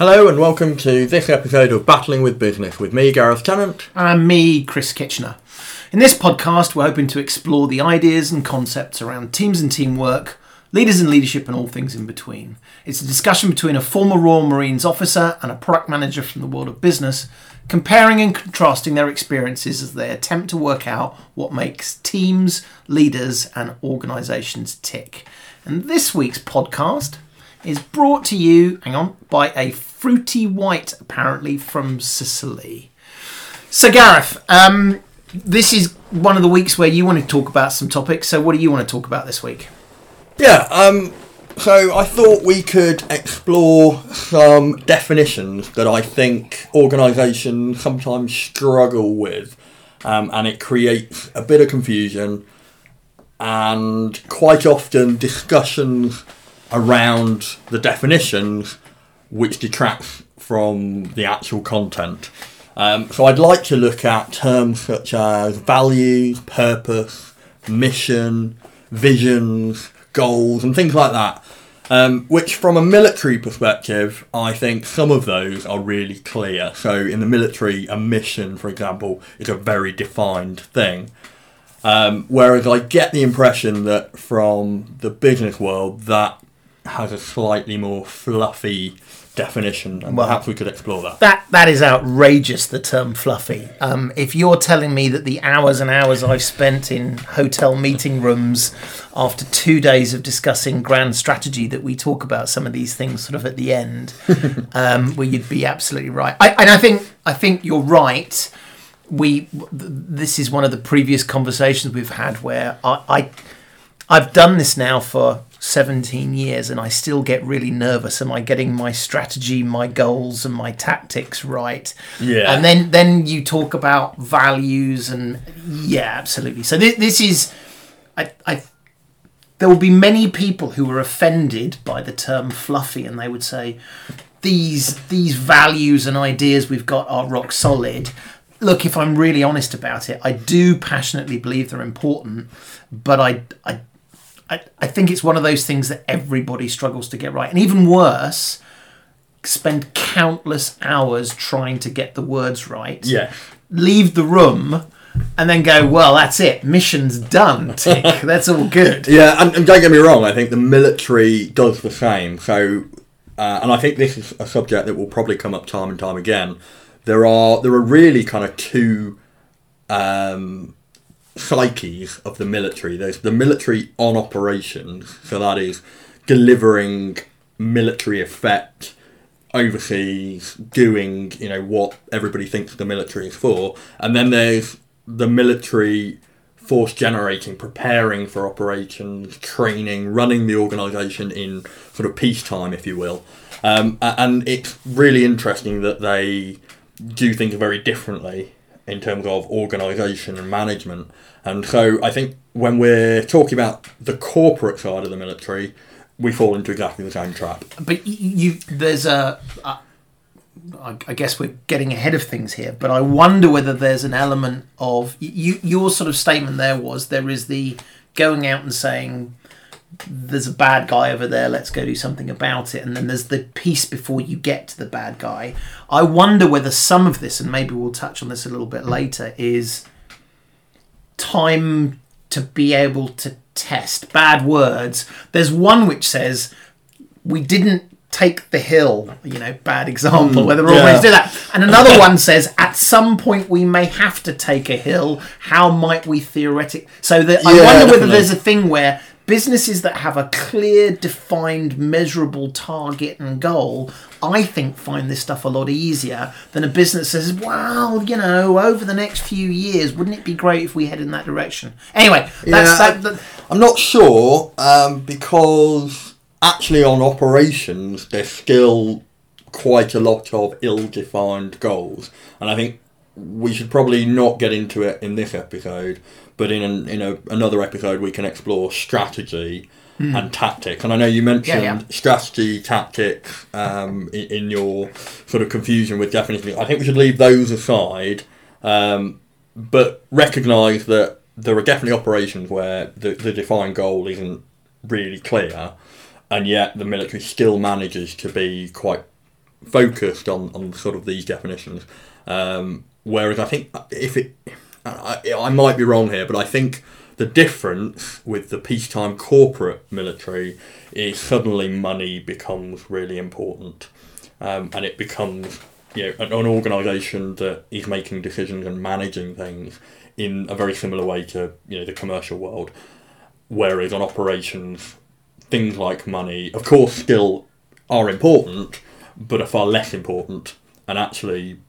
Hello and welcome to this episode of Battling with Business with me, Gareth Tennant. And me, Chris Kitchener. In this podcast, we're hoping to explore the ideas and concepts around teams and teamwork, leaders and leadership, and all things in between. It's a discussion between a former Royal Marines officer and a product manager from the world of business, comparing and contrasting their experiences as they attempt to work out what makes teams, leaders, and organisations tick. And this week's podcast is brought to you, hang on, by a fruity white, apparently from Sicily. So, Gareth, um, this is one of the weeks where you want to talk about some topics. So, what do you want to talk about this week? Yeah, um, so I thought we could explore some definitions that I think organisations sometimes struggle with, um, and it creates a bit of confusion and quite often discussions around the definitions which detracts from the actual content. Um, so I'd like to look at terms such as values, purpose, mission, visions, goals, and things like that. Um, which, from a military perspective, I think some of those are really clear. So, in the military, a mission, for example, is a very defined thing. Um, whereas I get the impression that from the business world, that has a slightly more fluffy definition, and Well- perhaps we could explore that. That that is outrageous. The term fluffy. Um, if you're telling me that the hours and hours I've spent in hotel meeting rooms after two days of discussing grand strategy that we talk about some of these things sort of at the end, um, well, you'd be absolutely right. I, and I think I think you're right. We this is one of the previous conversations we've had where I, I I've done this now for 17 years and I still get really nervous. Am I getting my strategy, my goals, and my tactics right? Yeah. And then, then you talk about values and yeah, absolutely. So this, this is, I, I, there will be many people who are offended by the term fluffy and they would say, these these values and ideas we've got are rock solid. Look, if I'm really honest about it, I do passionately believe they're important, but I, I I, I think it's one of those things that everybody struggles to get right. And even worse, spend countless hours trying to get the words right. Yeah. Leave the room and then go, well, that's it. Mission's done. Tick. that's all good. Yeah, and, and don't get me wrong, I think the military does the same. So, uh, and I think this is a subject that will probably come up time and time again. There are there are really kind of two um, psyches of the military. There's the military on operations, so that is delivering military effect overseas, doing you know what everybody thinks the military is for, and then there's the military force generating, preparing for operations, training, running the organisation in sort of peacetime, if you will. Um, and it's really interesting that they do things very differently in terms of organisation and management. And so I think when we're talking about the corporate side of the military, we fall into exactly the same trap. But you, there's a. a I I guess we're getting ahead of things here, but I wonder whether there's an element of you. Your sort of statement there was there is the going out and saying there's a bad guy over there. Let's go do something about it, and then there's the piece before you get to the bad guy. I wonder whether some of this, and maybe we'll touch on this a little bit later, is time to be able to test bad words. There's one which says we didn't take the hill, you know, bad example, hmm, whether we yeah. always do that. And another one says at some point we may have to take a hill. How might we theoretic? So that I Yeah, wonder whether there's a thing where businesses that have a clear, defined, measurable target and goal, I think find this stuff a lot easier than a business that says, well, you know, over the next few years, wouldn't it be great if we head in that direction? Anyway, that's Yeah, that, that, I'm not sure um, because actually on operations there's still quite a lot of ill-defined goals, and I think we should probably not get into it in this episode, but in an, in a, another episode we can explore strategy and tactics. And I know you mentioned Yeah, yeah. strategy, tactics um, in, in your sort of confusion with definitions. I think we should leave those aside, um, but recognise that there are definitely operations where the, the defined goal isn't really clear, and yet the military still manages to be quite focused on, on sort of these definitions. Um, whereas I think if it, I, I might be wrong here, but I think the difference with the peacetime corporate military is suddenly money becomes really important, um, and it becomes you know an, an organisation that is making decisions and managing things in a very similar way to you know the commercial world. Whereas on operations, things like money, of course, still are important, but are far less important, and actually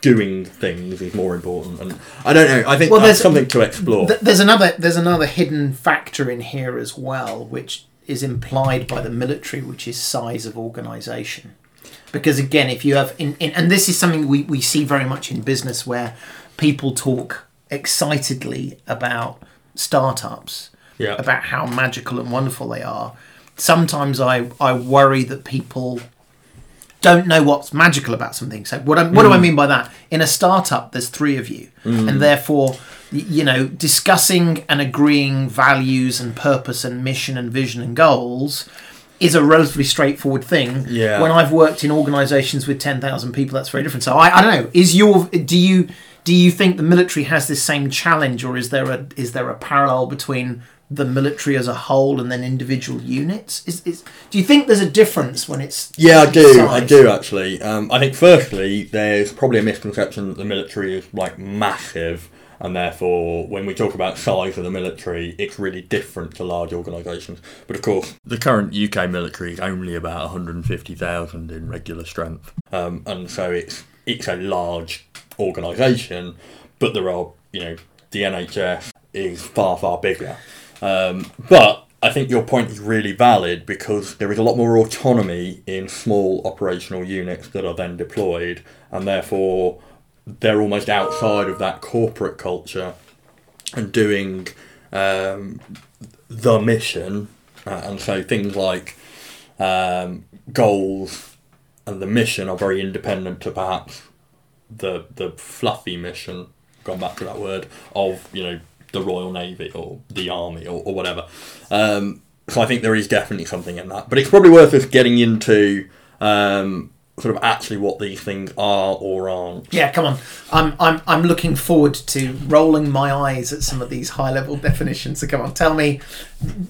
doing things is more important. And I don't know. I think Well, that's there's- something to explore. Th- there's another there's another hidden factor in here as well, which is implied by the military, which is size of organisation. Because again, if you have in, in and this is something we, we see very much in business where people talk excitedly about startups, Yeah. about how magical and wonderful they are. Sometimes I, I worry that people don't know what's magical about something. So what, I, what do I hmm. mean by that? In a startup, there's three of you, hmm. and therefore, you know, discussing and agreeing values and purpose and mission and vision and goals is a relatively straightforward thing. Yeah. When I've worked in organisations with ten thousand people, that's very different. So I, I don't know. Is your do you do you think the military has this same challenge, or is there a is there a parallel between the military as a whole and then individual units? Is, is do you think there's a difference when it's Yeah, I do. I do actually. Um, I think firstly, there's probably a misconception that the military is like massive, and therefore, when we talk about size of the military, it's really different to large organisations. But of course, the current UK military is only about 150,000 in regular strength, um, and so it's it's a large organisation. But there are, you know, the NHS is far far bigger. Um, but I think your point is really valid because there is a lot more autonomy in small operational units that are then deployed, and therefore they're almost outside of that corporate culture and doing um, the mission. Uh, and so things like um, goals and the mission are very independent to perhaps the the fluffy mission, gone back to that word, of you know the Royal Navy or the Army or, or whatever. Um, so I think there is definitely something in that, but it's probably worth us getting into um, sort of actually what these things are or aren't. Yeah, come on. I'm I'm I'm looking forward to rolling my eyes at some of these high level definitions. So come on, tell me.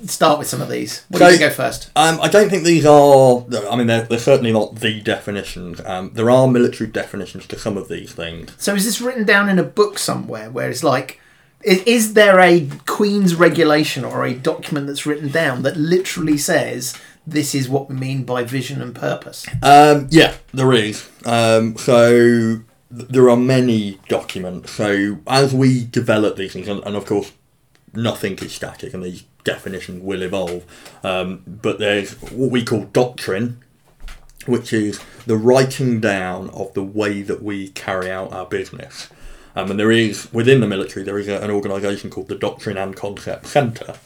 Start with some of these. What do you So- go first? Um, I don't think these are. I mean, they're, they're certainly not the definitions. Um, there are military definitions to some of these things. So is this written down in a book somewhere where it's like, is, there a Queen's regulation or a document that's written down that literally says this is what we mean by vision and purpose? Um, yeah, there is. Um, so th- there are many documents. So as we develop these things, and, and of course, nothing is static, and these definitions will evolve. Um, but there's what we call doctrine, which is the writing down of the way that we carry out our business. Um, and there is within the military there is a, an organisation called the Doctrine and Concept Centre,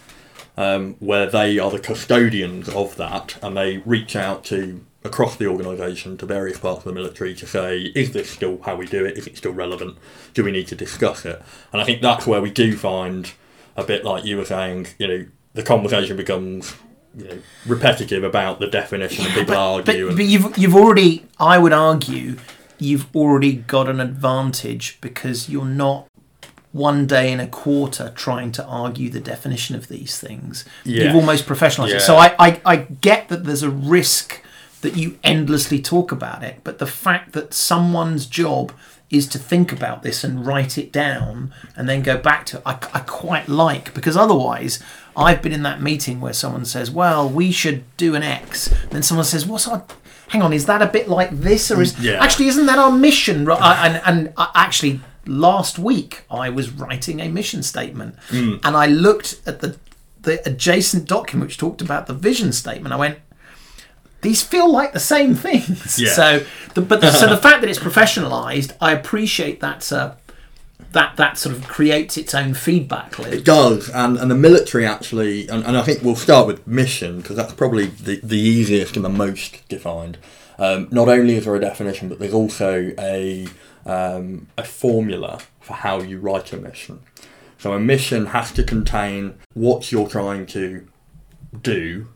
um, where they are the custodians of that, and they reach out to across the organisation to various parts of the military to say, is this still how we do it? Is it still relevant? Do we need to discuss it? And I think that's where we do find a bit like you were saying, you know, the conversation becomes you know, repetitive about the definition and people But, argue. and, but you've you've already, I would argue, you've already got an advantage because you're not one day in a quarter trying to argue the definition of these things. Yeah. You've almost professionalized it. So I, I, I get that there's a risk that you endlessly talk about it, but the fact that someone's job is to think about this and write it down and then go back to it, I, I quite like because otherwise I've been in that meeting where someone says, well, we should do an X. Then someone says, what's our hang on, is that a bit like this, or is Yeah. actually isn't that our mission? And and I, actually, last week I was writing a mission statement, Hmm. and I looked at the the adjacent document which talked about the vision statement. I went, these feel like the same things. Yeah. So, the, but the, so the fact that it's professionalized, I appreciate that. Uh, that that sort of creates its own feedback loop. It does, and, and the military actually, and, and I think we'll start with mission because that's probably the, the easiest and the most defined. Um, not only is there a definition, but there's also a um, a formula for how you write a mission. So a mission has to contain what you're trying to do,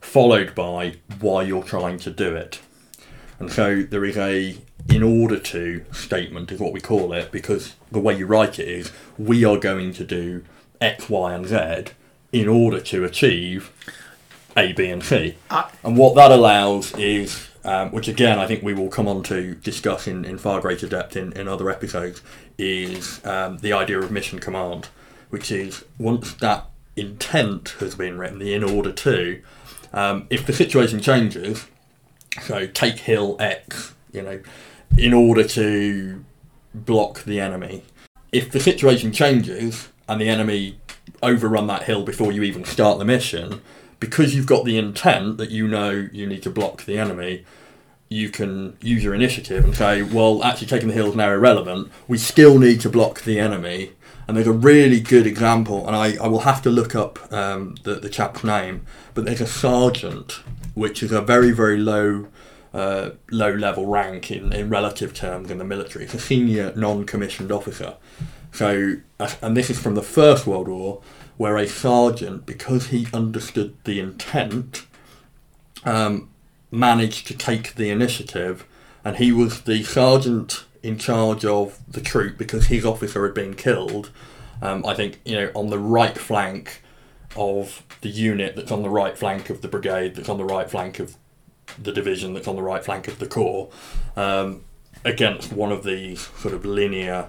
followed by why you're trying to do it. And so there is a in order to statement is what we call it because the way you write it is we are going to do X, Y, and Z in order to achieve A, B, and C. I- and what that allows is, um, which again I think we will come on to discuss in, in far greater depth in, in other episodes, is um, the idea of mission command, which is once that intent has been written, the in order to, um, if the situation changes, so take hill X, you know, in order to block the enemy. If the situation changes and the enemy overrun that hill before you even start the mission, because you've got the intent that you know you need to block the enemy, you can use your initiative and say, well, actually taking the hill is now irrelevant. We still need to block the enemy. And there's a really good example, and I, I will have to look up um, the, the chap's name, but there's a sergeant, which is a very, very low uh, low level rank in, in relative terms in the military. It's a senior non commissioned officer. So, uh, and this is from the First World War, where a sergeant, because he understood the intent, um, managed to take the initiative, and he was the sergeant in charge of the troop because his officer had been killed. Um, I think you know on the right flank of the unit that's on the right flank of the brigade that's on the right flank of the division that's on the right flank of the corps um, against one of these sort of linear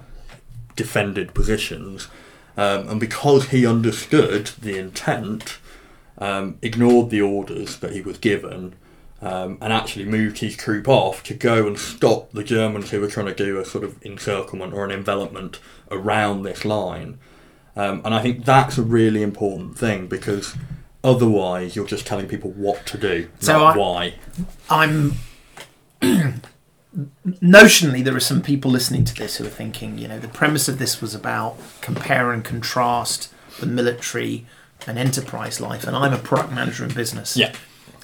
defended positions. Um, and because he understood the intent, um, ignored the orders that he was given, um, and actually moved his troop off to go and stop the Germans who were trying to do a sort of encirclement or an envelopment around this line. Um, and I think that's a really important thing because otherwise you're just telling people what to do, So not I- why. I'm notionally there are some people listening to this who are thinking, you know, the premise of this was about compare and contrast the military and enterprise life, and I'm a product manager in business. Yeah.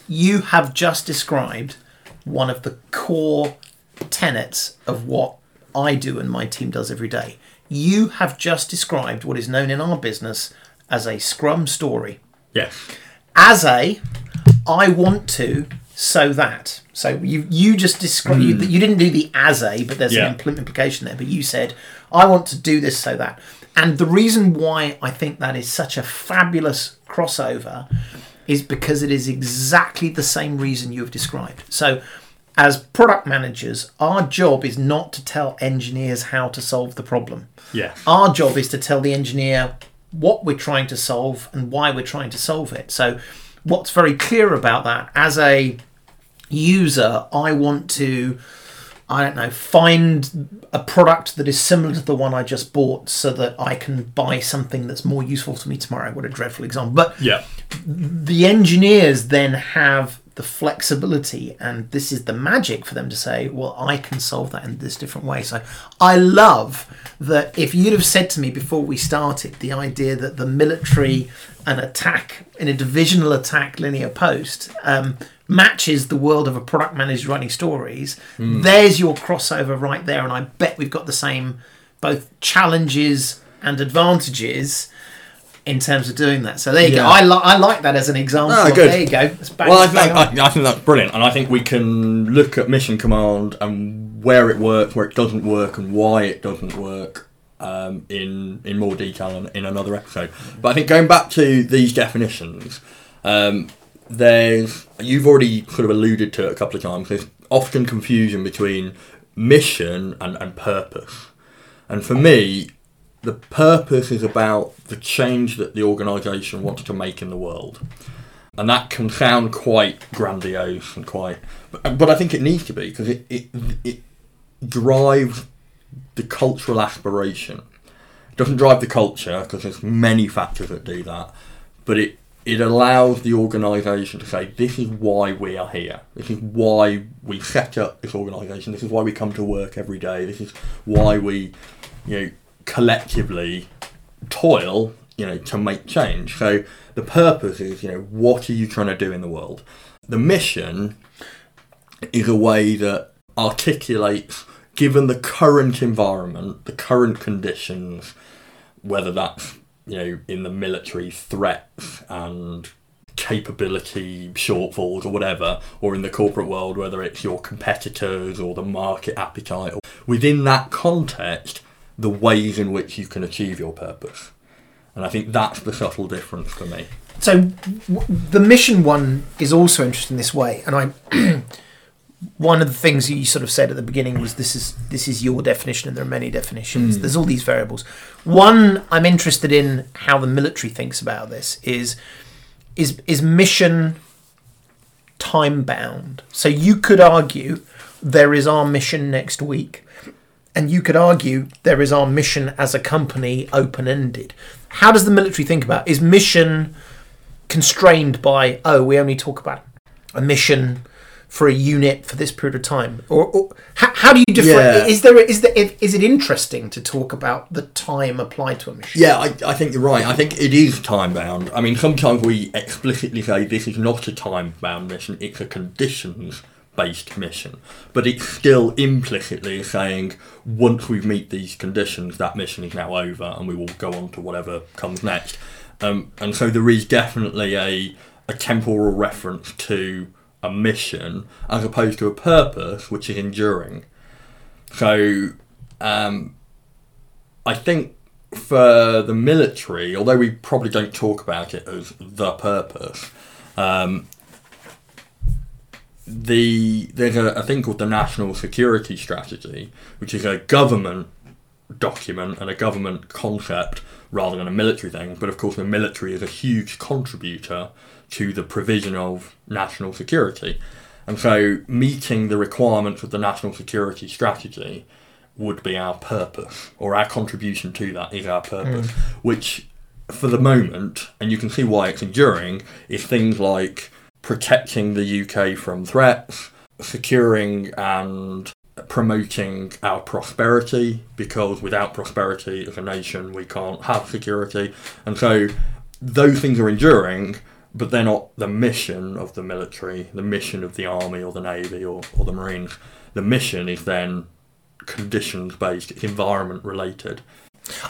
You have just described one of the core tenets of what I do and my team does every day. You have just described what is known in our business as a scrum story Yes. as a I want to so that. So you you just described you, hmm. you didn't do the as a, but there's Yeah. an impl- implication there. But you said I want to do this so that. And the reason why I think that is such a fabulous crossover is because it is exactly the same reason you have described. So as product managers, our job is not to tell engineers how to solve the problem. Yeah. Our job is to tell the engineer what we're trying to solve and why we're trying to solve it. So, what's very clear about that as a user, I want to, I don't know, find a product that is similar to the one I just bought so that I can buy something that's more useful to me tomorrow. What a dreadful example. But Yeah. the engineers then have the flexibility and this is the magic for them to say well i can solve that in this different way. So i love that if you'd have said to me before we started the idea that the military an attack in a divisional attack linear post um, matches the world of a product manager writing stories there's your crossover right there. And i bet we've got the same both challenges and advantages in terms of doing that. So there you go. I, li- I like that as an example. Of- good. There you go. Bang, Well, I think. I, I think that's brilliant, and I think we can look at Mission Command and where it works, where it doesn't work, and why it doesn't work um, in in more detail in, in another episode. But I think going back to these definitions, um, there's you've already sort of alluded to it a couple of times. There's often confusion between mission and, and purpose, and for me, the purpose is about the change that the organisation wants to make in the world. And that can sound quite grandiose and quite but, but i think it needs to be because it, it it drives the cultural aspiration. It doesn't drive the culture because there's many factors that do that but it it allows the organisation to say this is why we are here. This is why we set up this organisation this is why we come to work every day. This is why we you know collectively toil, you know, to make change. So the purpose is, you know, what are you trying to do in the world? The mission is a way that articulates, given the current environment, the current conditions, whether that's, you know, in the military threats and capability shortfalls or whatever, or in the corporate world, whether it's your competitors or the market appetite. Within that context, the ways in which you can achieve your purpose. And I think that's the subtle difference for me. So w- the mission one is also interesting this way, and I. one of the things you sort of said at the beginning was this is this is your definition and there are many definitions hmm. there's all these variables one i'm interested in how the military thinks about this is is is mission time bound so you could argue there is our mission next week and you could argue there is our mission as a company open ended how does the military think about it? is mission constrained by oh we only talk about a mission for a unit for this period of time or, or how, how do you differ Yeah. is there is there is it interesting to talk about the time applied to a mission Yeah, I, I think you're right. I think it is time bound. I mean, sometimes we explicitly say this is not a time bound mission, it's a conditions based mission. But it's still implicitly saying once we meet these conditions, that mission is now over and we will go on to whatever comes next. Um, and so there is definitely a, a temporal reference to a mission as opposed to a purpose which is enduring. So um, I think for the military, although we probably don't talk about it as the purpose, um, the there's a, a thing called the National Security Strategy, which is a government document and a government concept rather than a military thing. But of course, the military is a huge contributor to the provision of national security. And so, meeting the requirements of the national security strategy would be our purpose, or our contribution to that is our purpose, mm. which for the moment, and you can see why it's enduring, is things like protecting the UK from threats, securing and promoting our prosperity, because without prosperity as a nation, we can't have security. And so those things are enduring, but they're not the mission of the military, the mission of the army or the navy or, or the marines. The mission is then conditions based, it's environment related.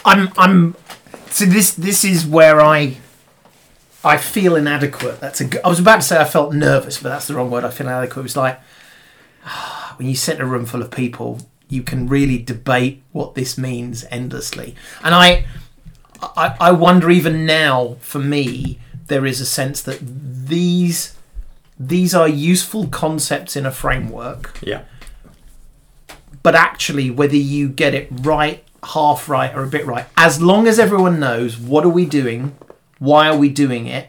I'm I'm so this this is where I I feel inadequate. That's a g- I was about to say I felt nervous, but that's the wrong word. I feel inadequate. It was like when you sit in a room full of people, you can really debate what this means endlessly. And I I, I wonder even now for me there is a sense that these these are useful concepts in a framework Yeah. but actually whether you get it right half right or a bit right as long as everyone knows what are we doing why are we doing it?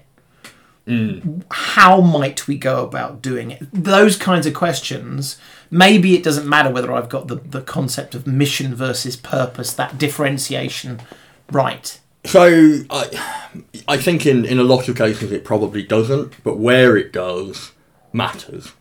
How might we go about doing it? Those kinds of questions maybe it doesn't matter whether i've got the, the concept of mission versus purpose that differentiation right. So I, I think in, in a lot of cases it probably doesn't, but where it does matters.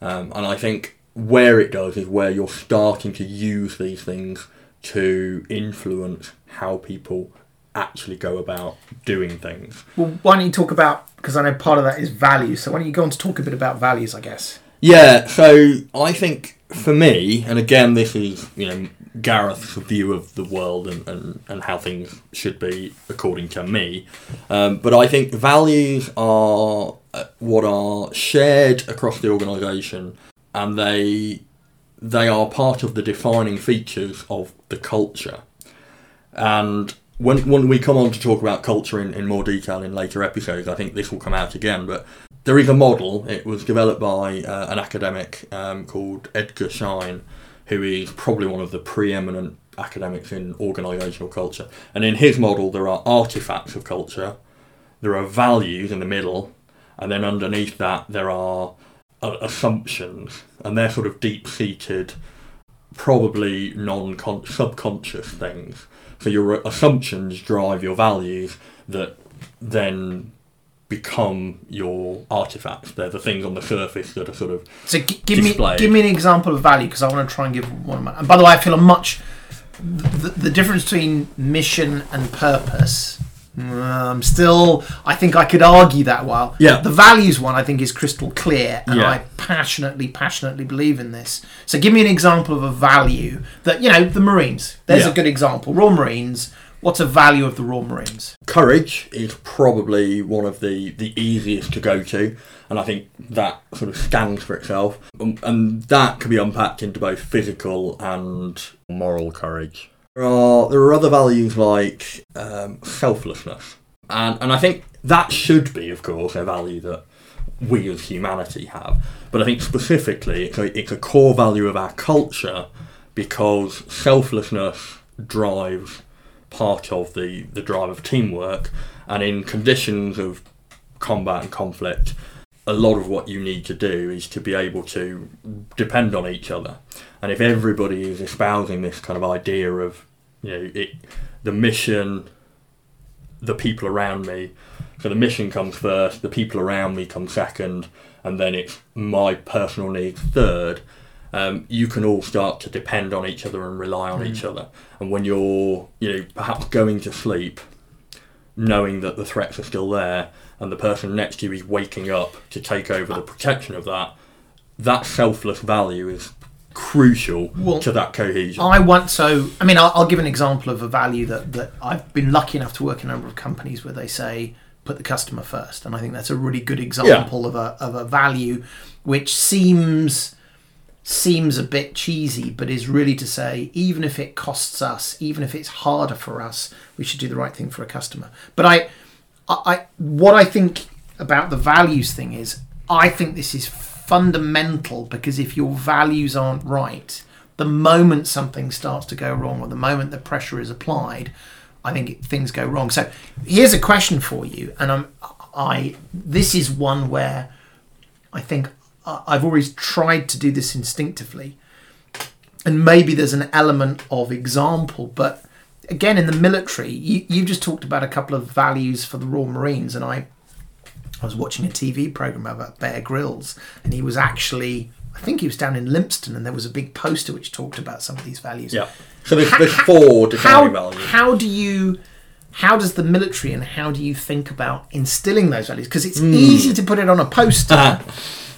Um, and I think where it does is where you're starting to use these things to influence how people actually go about doing things. well why don't you talk about because i know part of that is values so why don't you go on to talk a bit about values i guess Yeah, so I think for me, and again, this is you know Gareth's view of the world and, and, and how things should be according to me, um, but I think values are uh, what are shared across the organisation, and they they are part of the defining features of the culture. And when, when we come on to talk about culture in, in more detail in later episodes, I think this will come out again. But there is a model. It was developed by uh, an academic um, called Edgar Schein, who is probably one of the preeminent academics in organisational culture. And in his model, there are artifacts of culture, there are values in the middle, and then underneath that, there are uh, assumptions, and they're sort of deep seated, probably non subconscious things. So your assumptions drive your values that then become your artifacts. They're the things on the surface that are sort of So g- give me give me an example of value because I want to try and give one of my. And by the way, I feel a much the, the difference between mission and purpose. I'm still. I think I could argue that while Yeah. the values one I think is crystal clear, and Yeah. I passionately, passionately believe in this. So give me an example of a value that you know the Marines. There's Yeah. a good example. Royal Marines. What's a value of the Royal Marines? Courage is probably one of the, the easiest to go to, and I think that sort of stands for itself. Um, and that can be unpacked into both physical and moral courage. There are, there are other values like um, selflessness, and, and I think that should be, of course, a value that we as humanity have. But I think specifically, it's a, it's a core value of our culture because selflessness drives part of the, the drive of teamwork. And in conditions of combat and conflict, a lot of what you need to do is to be able to depend on each other. And if everybody is espousing this kind of idea of, you know, it, the mission, the people around me, so the mission comes first, the people around me come second, and then it's my personal needs third um, you can all start to depend on each other and rely on mm. each other. And when you're, you know, perhaps going to sleep, knowing that the threats are still there, and the person next to you is waking up to take over the protection of that, that selfless value is crucial well, to that cohesion. I want so. I mean, I'll, I'll, give an example of a value that that I've been lucky enough to work in a number of companies where they say put the customer first, and I think that's a really good example yeah. of a of a value which seems seems a bit cheesy, but is really to say, even if it costs us, even if it's harder for us, we should do the right thing for a customer. But I, I, what I think about the values thing is, I think this is fundamental because if your values aren't right, the moment something starts to go wrong or the moment the pressure is applied, I think things go wrong. So here's a question for you, and I'm, I, this is one where I think I've always tried to do this instinctively. And maybe there's an element of example, but again, in the military, you, you just talked about a couple of values for the Royal Marines, and I, I was watching a TV program about Bear Grylls, and he was actually, I think he was down in Lympstone, and there was a big poster which talked about some of these values. Yeah. So there's, there's four defining how, values. How do you how does the military and how do you think about instilling those values? Because it's mm. easy to put it on a poster.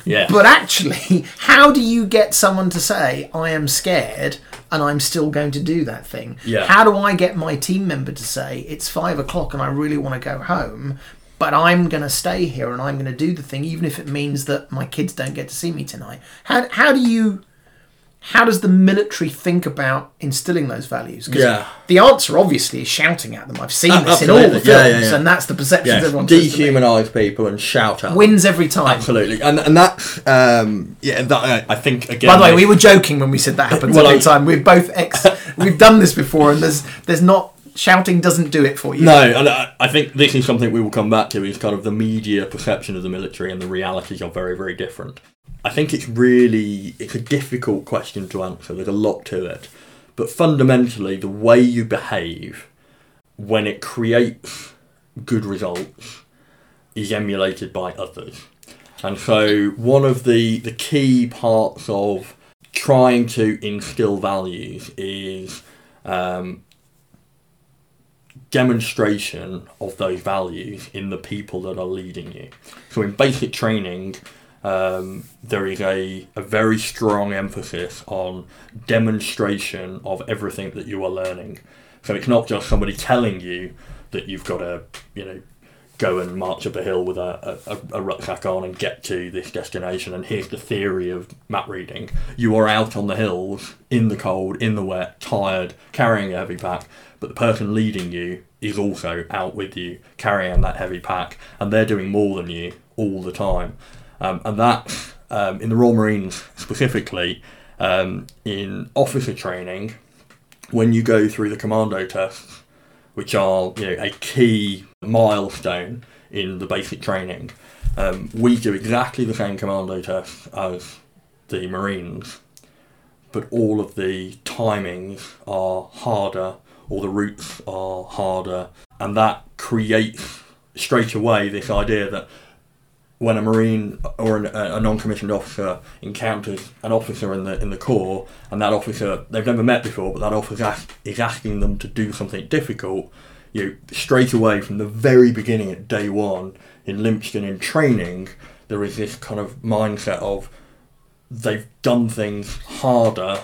Yeah. But actually, how do you get someone to say, I am scared and I'm still going to do that thing? Yeah. How do I get my team member to say, it's five o'clock and I really want to go home, but I'm going to stay here and I'm going to do the thing, even if it means that my kids don't get to see me tonight? How, how do you how does the military think about instilling those values? yeah. The answer, obviously, is shouting at them. I've seen uh, this in all the films, yeah, yeah, and that's the perception yes. everyone Dehumanise people and shout at Wins every time. Absolutely. And and that, um, yeah, that, I think, again... By the way, we were joking when we said that happens well, every I, time. We've both ex... we've done this before, and there's there's not... Shouting doesn't do it for you. No, and I, think this is something we will come back to, is kind of the media perception of the military and the realities are very, very different. I think it's really it's a difficult question to answer. There's a lot to it, but fundamentally, the way you behave when it creates good results is emulated by others. And so, one of the the key parts of trying to instill values is um, demonstration of those values in the people that are leading you. So, in basic training, um, there is a, a very strong emphasis on demonstration of everything that you are learning. So it's not just somebody telling you that you've got to, you know, go and march up a hill with a, a, a, rucksack on and get to this destination and here's the theory of map reading. You are out on the hills, in the cold, in the wet, tired, carrying a heavy pack, but the person leading you is also out with you, carrying that heavy pack, and they're doing more than you all the time. Um, and that, um, in the Royal Marines specifically, um, in officer training, when you go through the commando tests, which are you know a key milestone in the basic training, um, we do exactly the same commando tests as the Marines, but all of the timings are harder, all the routes are harder, and that creates straight away this idea that when a marine or an, a non-commissioned officer encounters an officer in the in the corps, and that officer they've never met before, but that officer ask, is asking them to do something difficult, you straight away from the very beginning at day one in Lympstone in training, there is this kind of mindset of they've done things harder,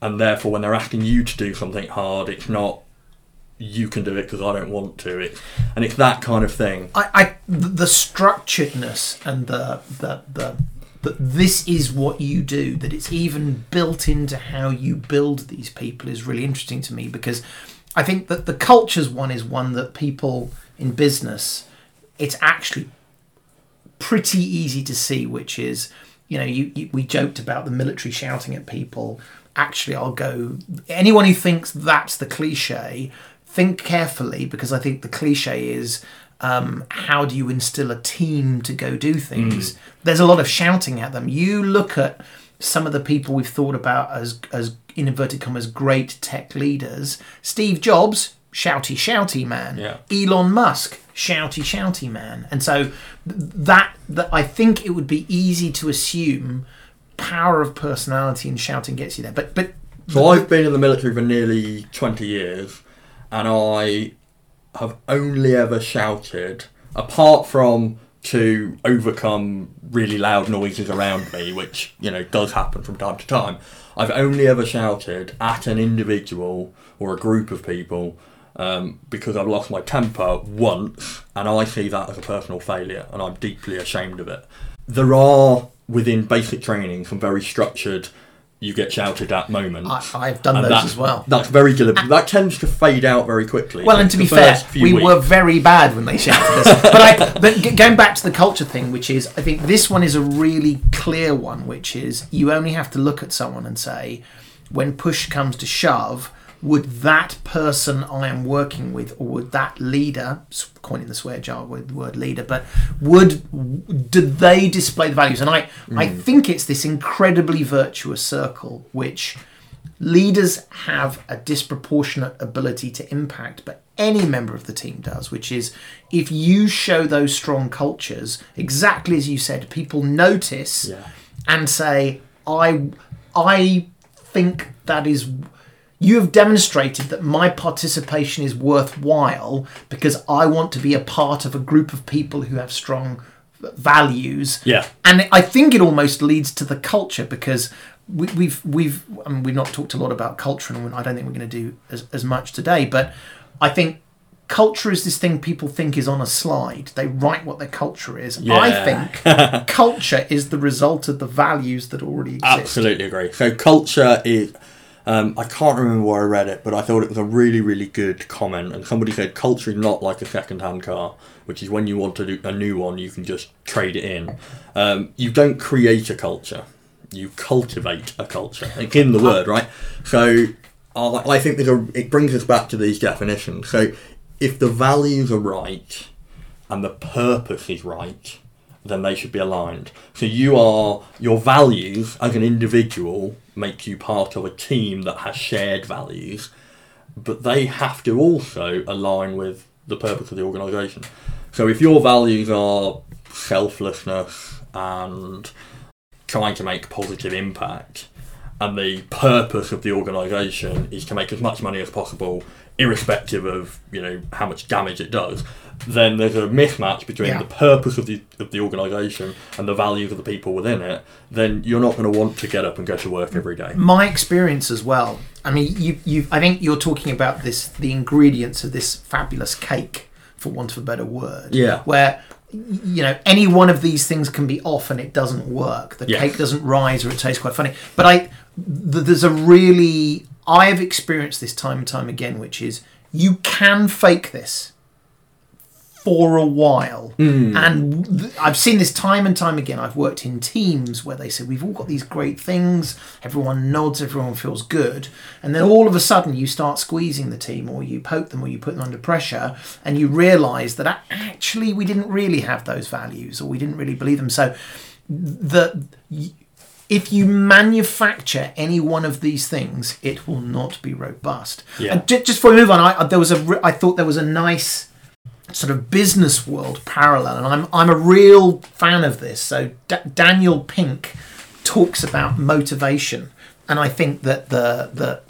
and therefore when they're asking you to do something hard, it's not you can do it because I don't want to. It, and it's that kind of thing. I, I the structuredness and the the the that this is what you do, that it's even built into how you build these people is really interesting to me because I think that the cultures one is one that people in business, it's actually pretty easy to see, which is, you know, you, you we joked about the military shouting at people. Actually, I'll go. Anyone who thinks that's the cliche, think carefully because I think the cliche is um, how do you instill a team to go do things? Mm. There's a lot of shouting at them. You look at some of the people we've thought about as as in inverted commas great tech leaders. Steve Jobs, shouty shouty man. Yeah. Elon Musk, shouty shouty man. And so that that I think it would be easy to assume power of personality and shouting gets you there. But but so I've been in the military for nearly twenty years, and I have only ever shouted, apart from to overcome really loud noises around me, which, you know, does happen from time to time. I've only ever shouted at an individual or a group of people um, because I've lost my temper once, and I see that as a personal failure, and I'm deeply ashamed of it. There are within basic training some very structured you get shouted at moment. I, have done those as well. That's very deliberate. That tends to fade out very quickly. Well, and to be fair, we weeks. were very bad when they shouted us. but, I, but going back to the culture thing, which is, I think this one is a really clear one, which is you only have to look at someone and say, when push comes to shove, would that person I am working with, or would that leader, coining the swear jar with the word leader, but would do they display the values? And I, mm. I think it's this incredibly virtuous circle which leaders have a disproportionate ability to impact, but any member of the team does, which is if you show those strong cultures, exactly as you said, people notice yeah. and say, I I think that is you have demonstrated that my participation is worthwhile because I want to be a part of a group of people who have strong values. Yeah. And I think it almost leads to the culture because we, we've we've I mean, we've not talked a lot about culture, and I don't think we're going to do as, as much today. But I think culture is this thing people think is on a slide. They write what their culture is. Yeah. I think culture is the result of the values that already exist. Absolutely agree. So culture is um, I can't remember where I read it, but I thought it was a really, really good comment. And somebody said, culture is not like a second-hand car, which is when you want to do a new one, you can just trade it in. Um, you don't create a culture, you cultivate a culture. It's in the word, right? So uh, I think a, it brings us back to these definitions. So if the values are right and the purpose is right, then they should be aligned. So you are your values as an individual make you part of a team that has shared values, but they have to also align with the purpose of the organisation. So if your values are selflessness and trying to make positive impact, and the purpose of the organisation is to make as much money as possible, irrespective of you know how much damage it does, then there's a mismatch between yeah. the purpose of the of the organisation and the values of the people within it, then you're not going to want to get up and go to work every day. My experience as well. I mean, you you I think you're talking about this the ingredients of this fabulous cake, for want of a better word. Yeah. Where you know any one of these things can be off and it doesn't work. The cake doesn't rise or it tastes quite funny. But I th- there's a really I have experienced this time and time again, which is you can fake this for a while. Mm. And th- I've seen this time and time again. I've worked in teams where they say, We've all got these great things, everyone nods, everyone feels good. And then all of a sudden, you start squeezing the team, or you poke them, or you put them under pressure, and you realize that actually we didn't really have those values, or we didn't really believe them. So, the if you manufacture any one of these things, it will not be robust. Yeah. And just before we move on, I, there was a, I thought there was a nice sort of business world parallel, and I'm I'm a real fan of this. So D- Daniel Pink talks about motivation, and I think that the the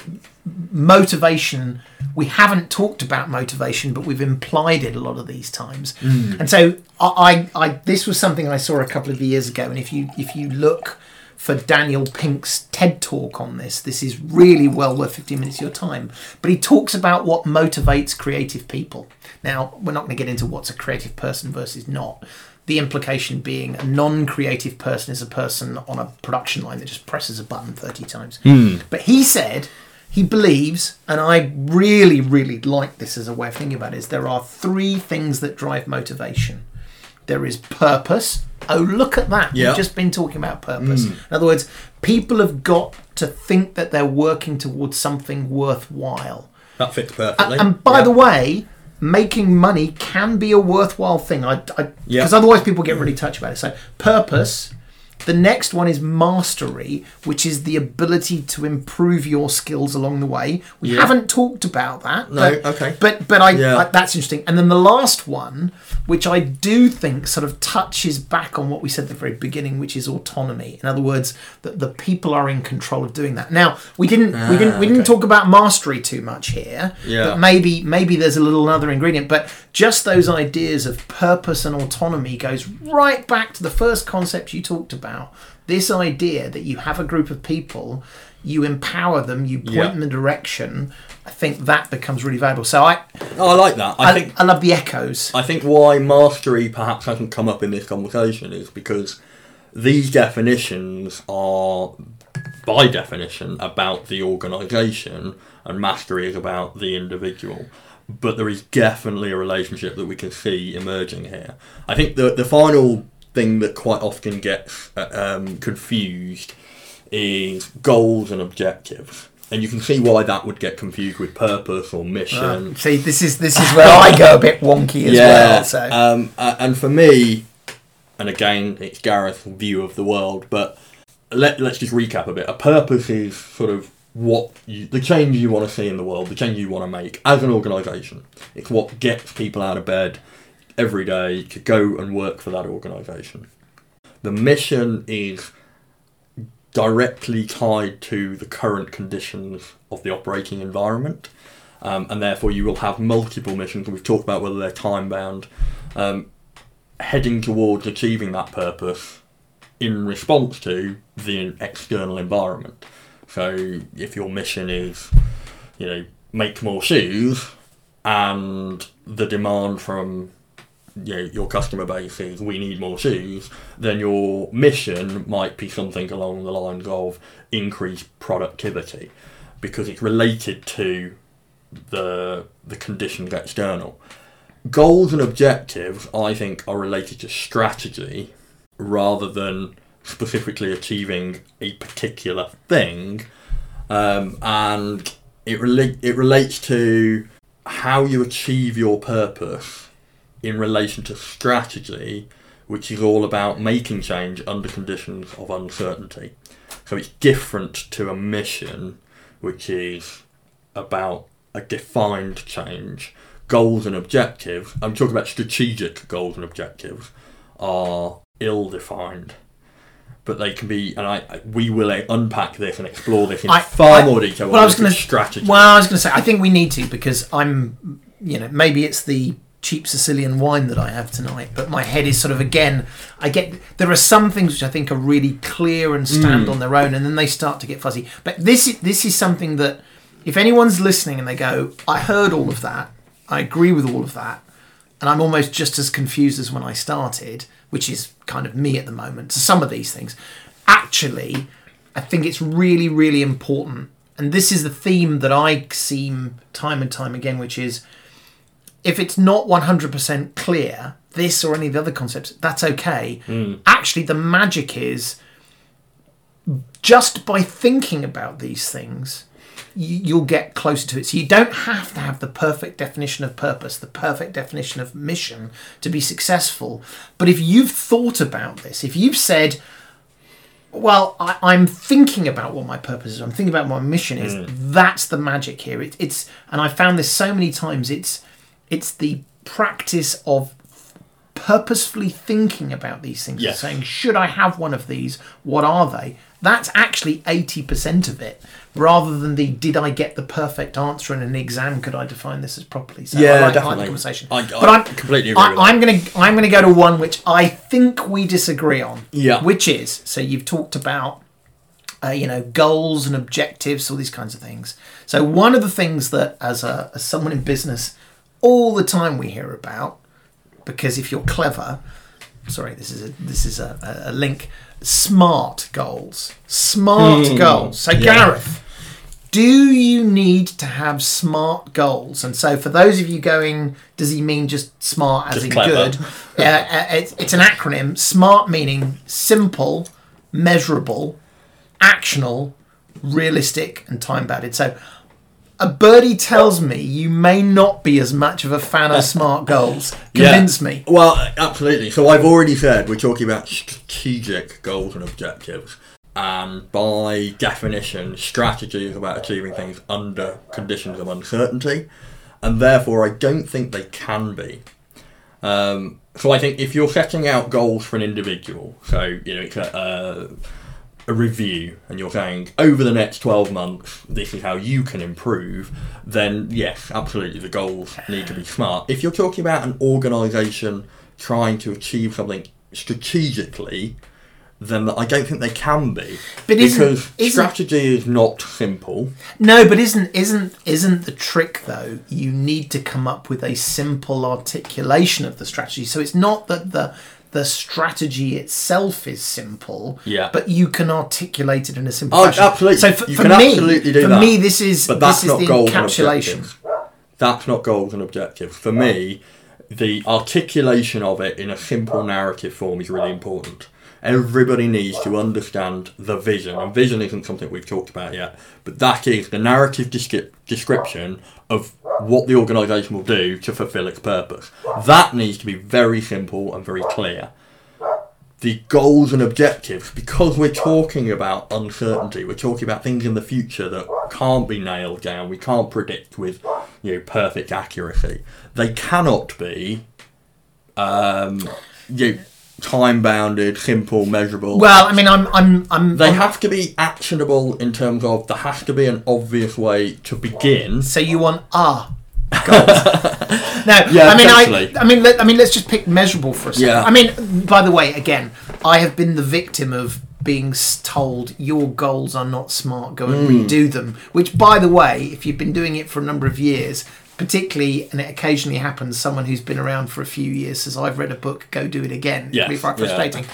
motivation we haven't talked about motivation, but we've implied it a lot of these times. Mm. And so I, I, I this was something I saw a couple of years ago, and if you if you look for Daniel Pink's TED talk on this. This is really well worth 15 minutes of your time. But he talks about what motivates creative people. Now, we're not going to get into what's a creative person versus not. The implication being a non creative person is a person on a production line that just presses a button 30 times. Hmm. But he said he believes, and I really, really like this as a way of thinking about it, is there are three things that drive motivation. There is purpose. Oh, look at that. Yeah. We've just been talking about purpose. Mm. In other words, people have got to think that they're working towards something worthwhile. That fits perfectly. And by Yeah. the way, making money can be a worthwhile thing. I, Yeah. because otherwise people get really touchy about it. So purpose. The next one is mastery, which is the ability to improve your skills along the way. We Yeah. haven't talked about that. No, but, okay. But but I, Yeah. I that's interesting. And then the last one, which I do think sort of touches back on what we said at the very beginning, which is autonomy. In other words, that the people are in control of doing that. Now we didn't we didn't we didn't Ah, talk about mastery too much here. Yeah. But maybe maybe there's a little another ingredient. But just those ideas of purpose and autonomy goes right back to the first concept you talked about. This idea that you have a group of people, you empower them, you point Yeah. in the direction. I think that becomes really valuable. So I Oh, I like that. I, I, think I love the echoes. I think why mastery perhaps hasn't come up in this conversation is because these definitions are, by definition, about the organisation, and mastery is about the individual. But there is definitely a relationship that we can see emerging here. I think the the final thing that quite often gets uh, um, confused is goals and objectives. And you can see why that would get confused with purpose or mission See, this is this is where I go a bit wonky as well. So um, and for me, and again, it's Gareth's view of the world, but let, let's just recap a bit. A purpose is sort of what you, the change you want to see in the world, the change you want to make as an organisation. It's what gets people out of bed every day to go and work for that organisation. The mission is directly tied to the current conditions of the operating environment. Um, and therefore, you will have multiple missions. We've talked about whether they're time bound, um, heading towards achieving that purpose in response to the external environment. So, if your mission is, you know, make more shoes, and the demand from you know, your customer base is we need more shoes, then your mission might be something along the lines of increased productivity because it's related to the the conditions external. Goals and objectives, I think, are related to strategy rather than specifically achieving a particular thing, um, and it rela- it relates to how you achieve your purpose in relation to strategy, which is all about making change under conditions of uncertainty. So it's different to a mission, which is about a defined change. Goals and objectives, I'm talking about strategic goals and objectives, are ill defined. But they can be, and I, we will unpack this and explore this in I- far I- more detail. well, I was going to strategy. Well, I was going to say I think we need to because I'm, you know, maybe it's the cheap Sicilian wine that I have tonight, but my head is sort of again. I get there are some things which I think are really clear and stand mm. on their own, and then they start to get fuzzy. But this is this is something that if anyone's listening and they go, I heard all of that, I agree with all of that, and I'm almost just as confused as when I started, which is kind of me at the moment. To some of these things, actually, I think it's really, really important. And this is the theme that I see time and time again, which is if it's not 100% clear, this or any of the other concepts, that's okay. Actually, the magic is just by thinking about these things, you, you'll get closer to it. So you don't have to have the perfect definition of purpose, the perfect definition of mission to be successful. But if you've thought about this, if you've said, well, I, I'm thinking about what my purpose is. I'm thinking about what my mission is. Mm. That's the magic here. It, it's and I found this so many times. It's it's the practice of purposefully thinking about these things. Yes. Saying, should I have one of these? What are they? That's actually eighty percent of it, rather than the did I get the perfect answer in an exam? Could I define this as properly? So Yeah, like, I like definitely. the conversation. I- I but I'm completely agree I, with i'm gonna I'm gonna go to one which I think we disagree on. Yeah. Which is so you've talked about uh, you know, goals and objectives, all these kinds of things. So one of the things that, as a as someone in business, all the time we hear about, because if you're clever, sorry, this is a this is a, a link. Smart goals, smart Hmm. goals. So Yeah. Gareth, do you need to have smart goals? And so, for those of you going, does he mean just smart as Just in clever. good? uh, uh, it's, it's an acronym. SMART meaning simple, measurable, actionable, realistic, and time bounded. So, a birdie tells me you may not be as much of a fan of smart goals. Convince Yeah. me. Well, absolutely. So I've already said we're talking about strategic goals and objectives. And by definition, strategy is about achieving things under conditions of uncertainty. And therefore, I don't think they can be. Um, so I think if you're setting out goals for an individual, so you know it's a, a, a review, and you're saying over the next twelve months this is how you can improve, then yes, absolutely the goals need to be smart. If you're talking about an organisation trying to achieve something strategically, then I don't think they can be But isn't- because isn't- strategy is not simple. No, but isn't isn't isn't the trick though? You need to come up with a simple articulation of the strategy. So it's not that the the strategy itself is simple, Yeah. but you can articulate it in a simple Oh, fashion. absolutely. So for, You for can me, absolutely do for that. me, this is But that's this is not the goals and encapsulation. objectives. That's not goals and objectives. For me, the articulation of it in a simple narrative form is really important. Everybody needs to understand the vision, and vision isn't something we've talked about yet, but that is the narrative descri- description of what the organisation will do to fulfil its purpose. That needs to be very simple and very clear the goals and objectives because we're talking about uncertainty we're talking about things in the future that can't be nailed down we can't predict with you know perfect accuracy they cannot be um you know, time bounded simple measurable Well, I mean, I'm I'm I'm. they I'm- have to be actionable in terms of there has to be an obvious way to begin So you want ah goals? no, Yeah, I mean. I, I mean, let, I mean, let's just pick measurable for a second. Yeah. I mean, by the way, again, I have been the victim of being told your goals are not smart. Go and redo them. Which, by the way, if you've been doing it for a number of years. Particularly, and it occasionally happens, someone who's been around for a few years says, I've read a book, go do it again. It can be quite yeah. frustrating.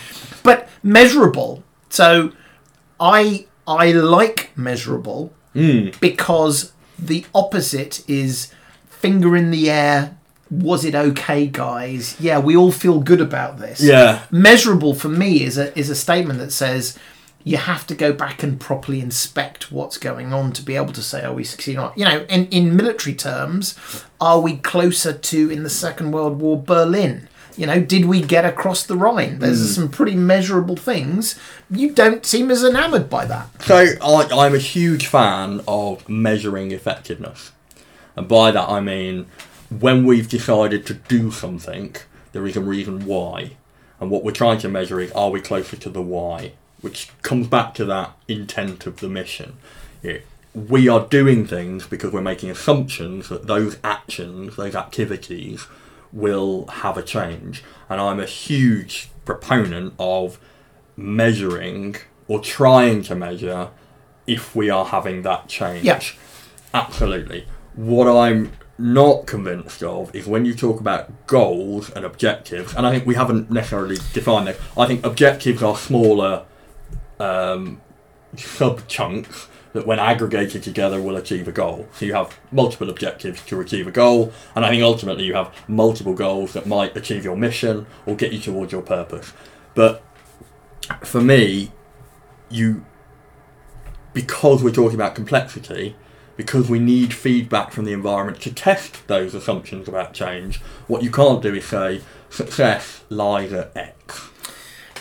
But measurable. So I I like measurable hmm. because the opposite is finger in the air. Was it okay, guys? Yeah, we all feel good about this. yeah Measurable for me is a is a statement that says you have to go back and properly inspect what's going on to be able to say are we succeeding or not. You know, in, in military terms, are we closer to in the Second World War Berlin? You know, did we get across the Rhine? There's hmm. some pretty measurable things. You don't seem as enamoured by that. So I, I'm a huge fan of measuring effectiveness, and by that I mean when we've decided to do something, there is a reason why, and what we're trying to measure is are we closer to the why, which comes back to that intent of the mission. Yeah, we are doing things because we're making assumptions that those actions, those activities, will have a change, and I'm a huge proponent of measuring or trying to measure if we are having that change. Yeah. Absolutely. What I'm not convinced of is when you talk about goals and objectives, and I think we haven't necessarily defined this. I think objectives are smaller um, sub chunks that, when aggregated together, will achieve a goal. So you have multiple objectives to achieve a goal, and I think ultimately you have multiple goals that might achieve your mission or get you towards your purpose. But for me, you because we're talking about complexity, because we need feedback from the environment to test those assumptions about change, what you can't do is say success lies at X.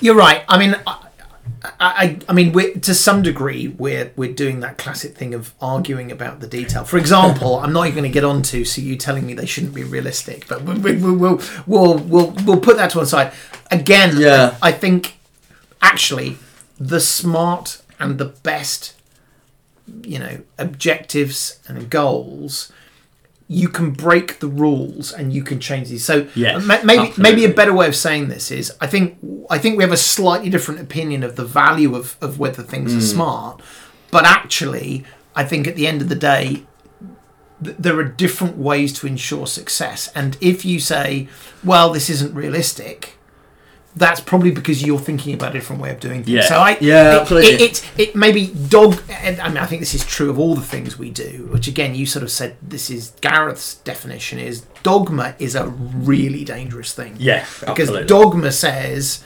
You're right. I mean, I, I, I mean, we're, to some degree, we're we're doing that classic thing of arguing about the detail. For example, I'm not even going to get onto so you telling me they shouldn't be realistic, but we, we, we, we'll we'll we'll we'll put that to one side. Again, Yeah. I think actually the smart and the best, you know, objectives and goals you can break the rules and you can change these. So Yes, maybe absolutely. maybe a better way of saying this is I think I think we have a slightly different opinion of the value of, of whether things Hmm. are smart, but actually I think at the end of the day th- there are different ways to ensure success. And if you say, well, this isn't realistic, that's probably because you're thinking about a different way of doing things. Yeah. So I, Yeah, it, absolutely. It, it, it maybe dog. And I mean, I think this is true of all the things we do. Which again, you sort of said this is Gareth's definition is dogma is a really dangerous thing. Yes, because absolutely. dogma says.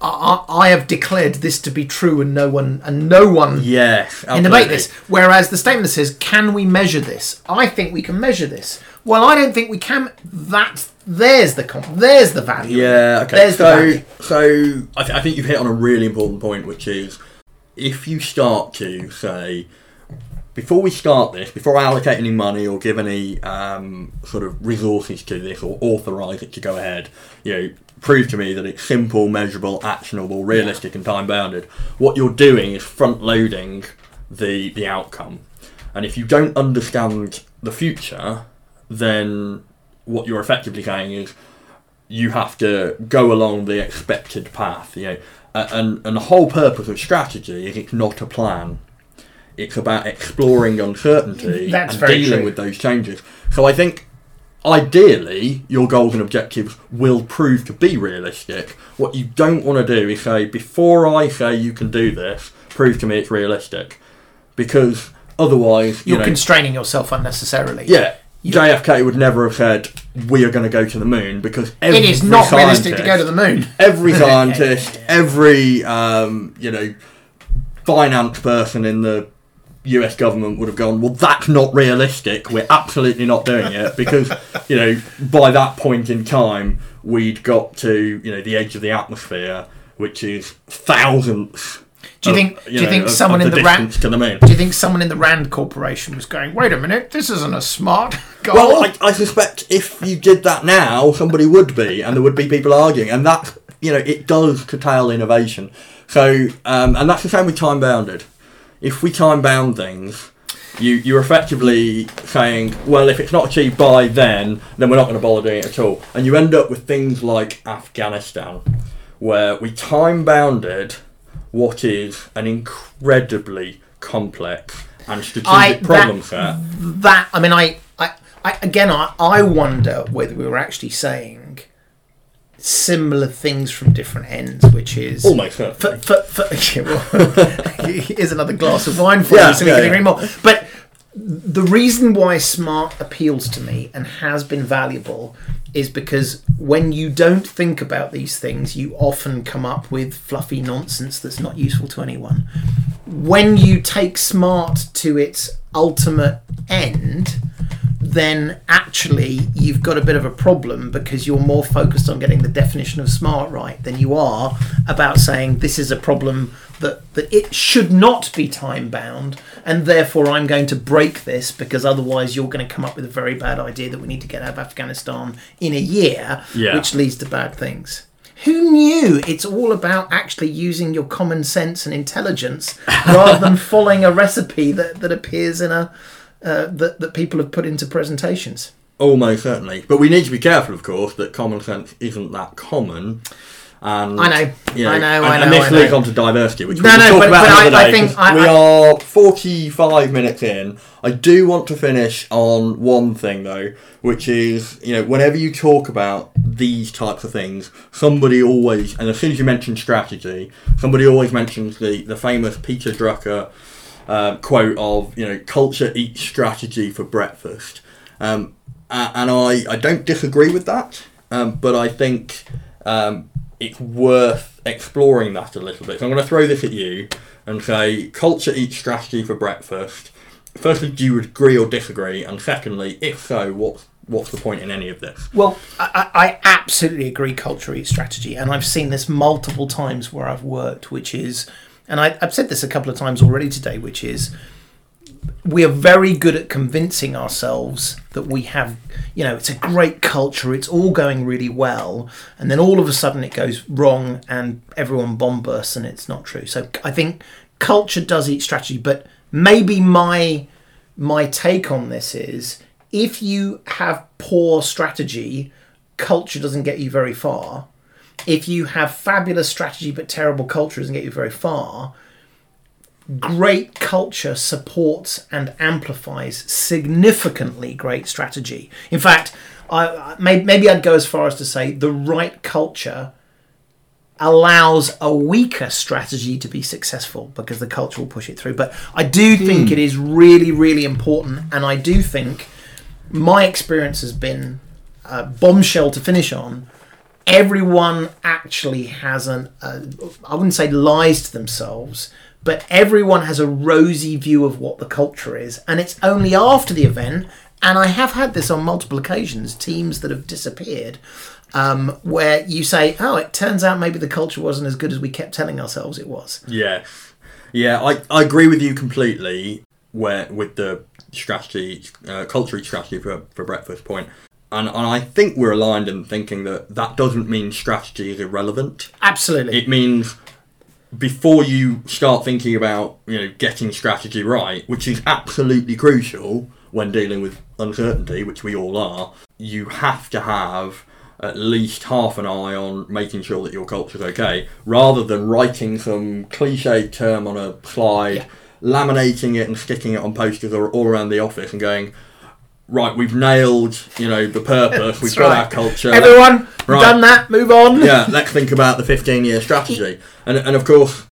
I, I I have declared this to be true, and no one and no one Yes, and debate this. Whereas the statement says, "Can we measure this?" I think we can measure this. Well, I don't think we can. That's there's the comp, there's the value. Yeah, okay. There's so, so I, th- I think you've hit on a really important point, which is if you start to say, before we start this, before I allocate any money or give any um, sort of resources to this or authorise it to go ahead, you know, prove to me that it's simple, measurable, actionable, realistic, and time bounded. What you're doing is front loading the the outcome, and if you don't understand the future, then what you're effectively saying is you have to go along the expected path. You know, and and the whole purpose of strategy is it's not a plan. It's about exploring uncertainty That's and dealing true. with those changes. So I think ideally your goals and objectives will prove to be realistic. What you don't want to do is say before I say you can do this, prove to me it's realistic, because otherwise you You're know constraining yourself unnecessarily. yeah. JFK would never have said we are going to go to the moon because It is not realistic to go to the moon. every scientist, every um, you know finance person in the U.S. government would have gone. Well, that's not realistic. We're absolutely not doing it because you know by that point in time we'd got to you know the edge of the atmosphere, which is thousands. Do you of, think- do you know, think of- someone of in the ra- distance to the moon? Do you think someone in the Rand Corporation was going, "Wait a minute, this isn't a smart goal"? Well, I, I suspect if you did that now, somebody would be, and there would be people arguing, and that you know it does curtail innovation. So, um, and that's the same with time bounded. If we time bound things, you you're effectively saying, well, if it's not achieved by then, then we're not going to bother doing it at all, and you end up with things like Afghanistan, where we time bounded what is an incredibly complex and strategic I- problem that- set. that I mean, I, I, I again, I, I wonder whether we were actually saying similar things from different ends, which is Almost. For, for, for, yeah, well, here's another glass of wine for Yeah, you, so we yeah, can yeah. agree more. But the reason why smart appeals to me and has been valuable is because when you don't think about these things, you often come up with fluffy nonsense that's not useful to anyone. When you take smart to its ultimate end, then actually you've got a bit of a problem because you're more focused on getting the definition of smart right than you are about saying this is a problem that, that it should not be time bound and therefore I'm going to break this because otherwise you're going to come up with a very bad idea that we need to get out of Afghanistan in a year Yeah. which leads to bad things. Who knew it's all about actually using your common sense and intelligence rather than following a recipe that, that appears in a uh, that, that people have put into presentations. Almost certainly. But we need to be careful, of course, that common sense isn't that common. And, I know, you I know, and, I and know, this I know. leads on to diversity, which No, we no, talk but- about but another I day, think 'cause I- we I- are 45 minutes in. I do want to finish on one thing, though, which is, you know, whenever you talk about these types of things, somebody always, and as soon as you mention strategy, somebody always mentions the, the famous Peter Drucker uh, quote of you know culture eats strategy for breakfast um, and I, I don't disagree with that um, but I think um, it's worth exploring that a little bit. So I'm going to throw this at you and say culture eats strategy for breakfast. Firstly do you agree or disagree? And secondly if so what's what's the point in any of this? Well, I, I absolutely agree. Culture eats strategy, and I've seen this multiple times where I've worked, which is, and I, I've said this a couple of times already today, which is, we are very good at convincing ourselves that we have, you know, it's a great culture, it's all going really well, and then all of a sudden it goes wrong, and everyone bomb bursts, and it's not true. So I think culture does eat strategy, but maybe my my take on this is if you have poor strategy, culture doesn't get you very far. If you have fabulous strategy but terrible culture doesn't get you very far. Great culture supports and amplifies significantly great strategy. In fact, I, maybe I'd go as far as to say the right culture allows a weaker strategy to be successful because the culture will push it through. But I do think it is really, really important, and I do think my experience has been uh, bombshell to finish on. Everyone actually has an, uh, I wouldn't say lies to themselves, but everyone has a rosy view of what the culture is. And it's only after the event, and I have had this on multiple occasions, teams that have disappeared, um, where you say, oh, it turns out maybe the culture wasn't as good as we kept telling ourselves it was. Yeah, yeah, I, I agree with you completely. Where with the strategy, uh, culture strategy for for breakfast point, and and I think we're aligned in thinking that that doesn't mean strategy is irrelevant. Absolutely. It means before you start thinking about you know getting strategy right, which is absolutely crucial when dealing with uncertainty, which we all are, you have to have at least half an eye on making sure that your culture's okay, rather than writing some cliche term on a slide, Yeah. laminating it and sticking it on posters or all around the office and going. Right, we've nailed, you know, the purpose. we've got right. our culture. Everyone, Right. done that, move on. yeah, let's think about the 15 year strategy. And, and of course,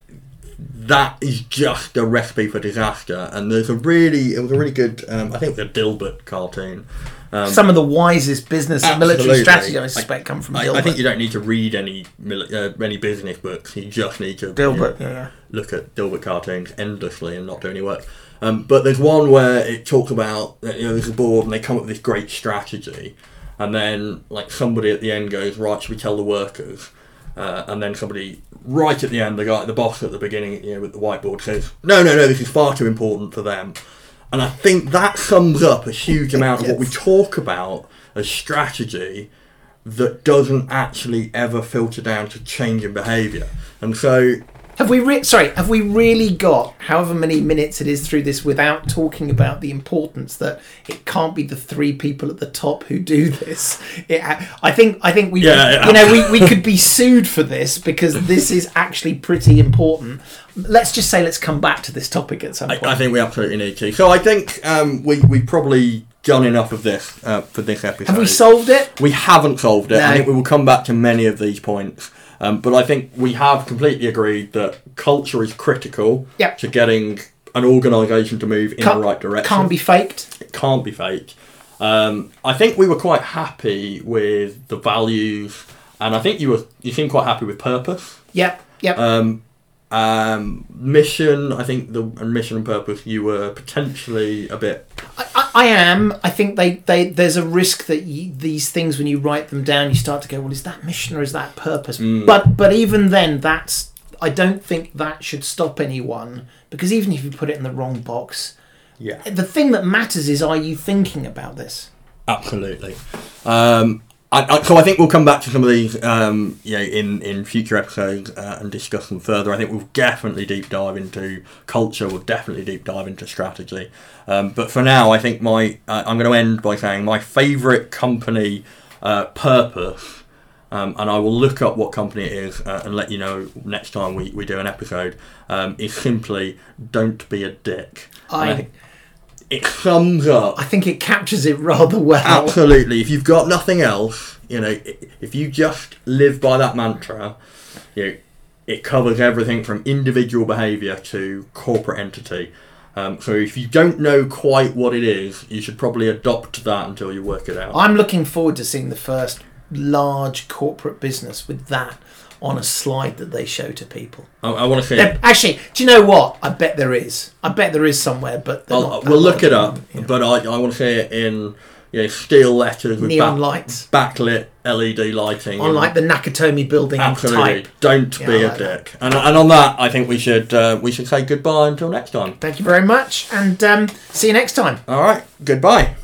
that is just a recipe for disaster. And there's a really, it was a really good, um, I think it was a Dilbert cartoon. Um, Some of the wisest business and military strategy, I suspect, come from I, Dilbert. I think you don't need to read any uh, any business books. You just need to you Dilbert, know, yeah, look at Dilbert cartoons endlessly and not do any work. Um, but there's one where it talks about you know there's a board and they come up with this great strategy, and then like somebody at the end goes right, should we tell the workers? Uh, and then somebody right at the end, the guy, the boss at the beginning, you know, with the whiteboard says, "No, no, no, this is far too important for them." And I think that sums up a huge amount of what we talk about as strategy that doesn't actually ever filter down to change in behaviour. And so, Have we re- sorry? Have we really got however many minutes it is through this without talking about the importance that it can't be the three people at the top who do this? It, I think I think we Yeah, yeah. you know we, we could be sued for this because this is actually pretty important. Let's just say let's come back to this topic at some point. I think we absolutely need to. So I think um, we we probably done enough of this uh, for this episode. Have we solved it? We haven't solved it. No. I think we will come back to many of these points. Um, but I think we have completely agreed that culture is critical Yep. to getting an organisation to move in Can't- the right direction. Can't be faked. It can't be fake. Um, I think we were quite happy with the values, and I think you were you seemed quite happy with purpose. Yep. Yep. Um, um, mission, I think the and mission and purpose, you were potentially a bit. I, I, I am. I think they, they there's a risk that you, these things when you write them down, you start to go, well, is that mission or is that purpose? But but even then, that's I don't think that should stop anyone because even if you put it in the wrong box, Yeah, the thing that matters is are you thinking about this? absolutely. Um, I, I, so I think we'll come back to some of these, um, you know, in in future episodes uh, and discuss them further. I think we'll definitely deep dive into culture. We'll definitely deep dive into strategy. Um, but for now, I think my uh, I'm going to end by saying my favourite company uh, purpose. Um, and I will look up what company it is uh, and let you know next time we, we do an episode. Um, is simply don't be a dick. I- it sums up I think it captures it rather well. Absolutely. If you've got nothing else, you know, if you just live by that mantra, you know, it covers everything from individual behaviour to corporate entity. Um, so if you don't know quite what it is, you should probably adopt that until you work it out. I'm looking forward to seeing the first large corporate business with that on a slide that they show to people. I, I want to say. Actually, do you know what? I bet there is. I bet there is somewhere, but we'll look it up, Yeah. but I, I want to say it in you know, steel letters with Neon back- lights. backlit LED lighting. on like the Nakatomi building Absolutely. type. Don't Yeah, be a like that. dick. And, and on that, I think we should uh, we should say goodbye until next time. Thank you very much, and um, see you next time. All right. Goodbye.